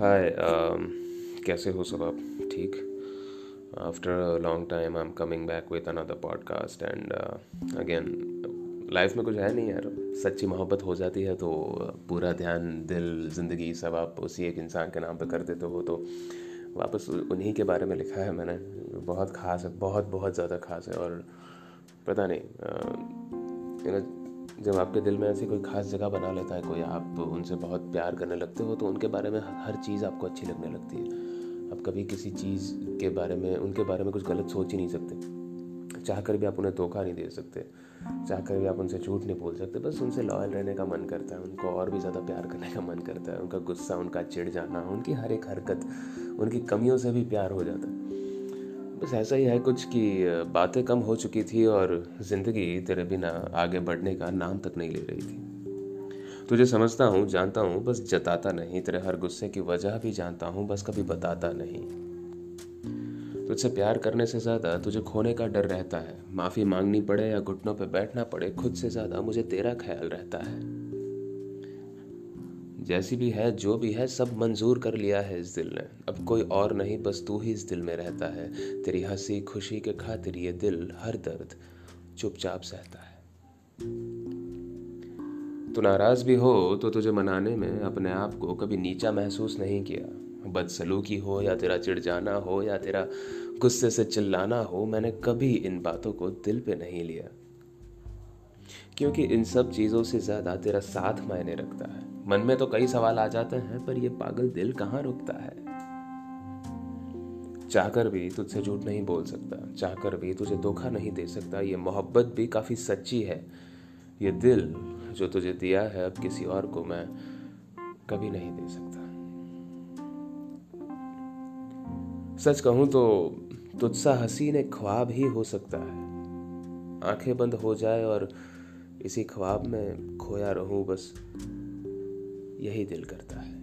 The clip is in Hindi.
हाय um, कैसे हो सब आप? ठीक? After long time I am coming back with another podcast and again life में कुछ है नहीं यार। सच्ची मोहब्बत हो जाती है तो पूरा ध्यान दिल ज़िंदगी सब आप उसी एक इंसान के नाम पे कर देते हो तो वापस उन्हीं के बारे में लिखा है मैंने। बहुत ख़ास है बहुत बहुत ज़्यादा ख़ास है और पता नहीं uh, जब आपके दिल में ऐसी कोई खास जगह बना लेता है, कोई आप उनसे बहुत प्यार करने लगते हो तो उनके बारे में हर चीज़ आपको अच्छी लगने लगती है। आप कभी किसी चीज़ के बारे में, उनके बारे में कुछ गलत सोच ही नहीं सकते। चाह कर भी आप उन्हें धोखा नहीं दे सकते। चाह कर भी आप उनसे झूठ नहीं बोल सकते। बस उनसे लॉयल रहने का मन करता है, उनको और भी ज़्यादा प्यार करने का मन करता है, उनका गुस्सा, उनका चिढ़ जाना, उनकी हर एक हरकत, उनकी कमियों से भी प्यार हो जाता है। बस ऐसा ही है, कुछ कि बातें कम हो चुकी थी और ज़िंदगी तेरे बिना आगे बढ़ने का नाम तक नहीं ले रही थी। तुझे समझता हूँ, जानता हूँ, बस जताता नहीं, तेरे हर गुस्से की वजह भी जानता हूँ, बस कभी बताता नहीं। तुझसे प्यार करने से ज़्यादा तुझे खोने का डर रहता है। माफ़ी मांगनी पड़े या घुटनों पर बैठना पड़े, खुद से ज़्यादा मुझे तेरा ख्याल रहता है। जैसी भी है, जो भी है, सब मंजूर कर लिया है इस दिल ने। अब कोई और नहीं, बस तू ही इस दिल में रहता है। तेरी हँसी, खुशी के खातिर ये दिल हर दर्द चुपचाप सहता है। तू नाराज़ भी हो तो तुझे मनाने में अपने आप को कभी नीचा महसूस नहीं किया। बदसलूकी हो या तेरा चिड़ जाना हो या तेरा गुस्से से चिल्लाना हो, मैंने कभी इन बातों को दिल पे नहीं लिया। क्योंकि इन सब चीज़ों से ज़्यादा तेरा साथ मायने रखता है। मन में तो कई सवाल आ जाते हैं, पर यह पागल दिल कहाँ रुकता है? चाहकर भी तुझसे झूठ नहीं बोल सकता, चाहकर भी तुझे धोखा नहीं दे सकता, ये मोहब्बत भी काफ़ी सच्ची है। ये दिल जो तुझे दिया है, अब किसी और को मैं कभी नहीं दे सकता। सच कहूँ तो तुझसा हसीन एक ख्वाब ही हो सकता है। आँखें बंद हो जाए और इसी ख्वाब में खोया रहूँ बस। यही दिल करता है।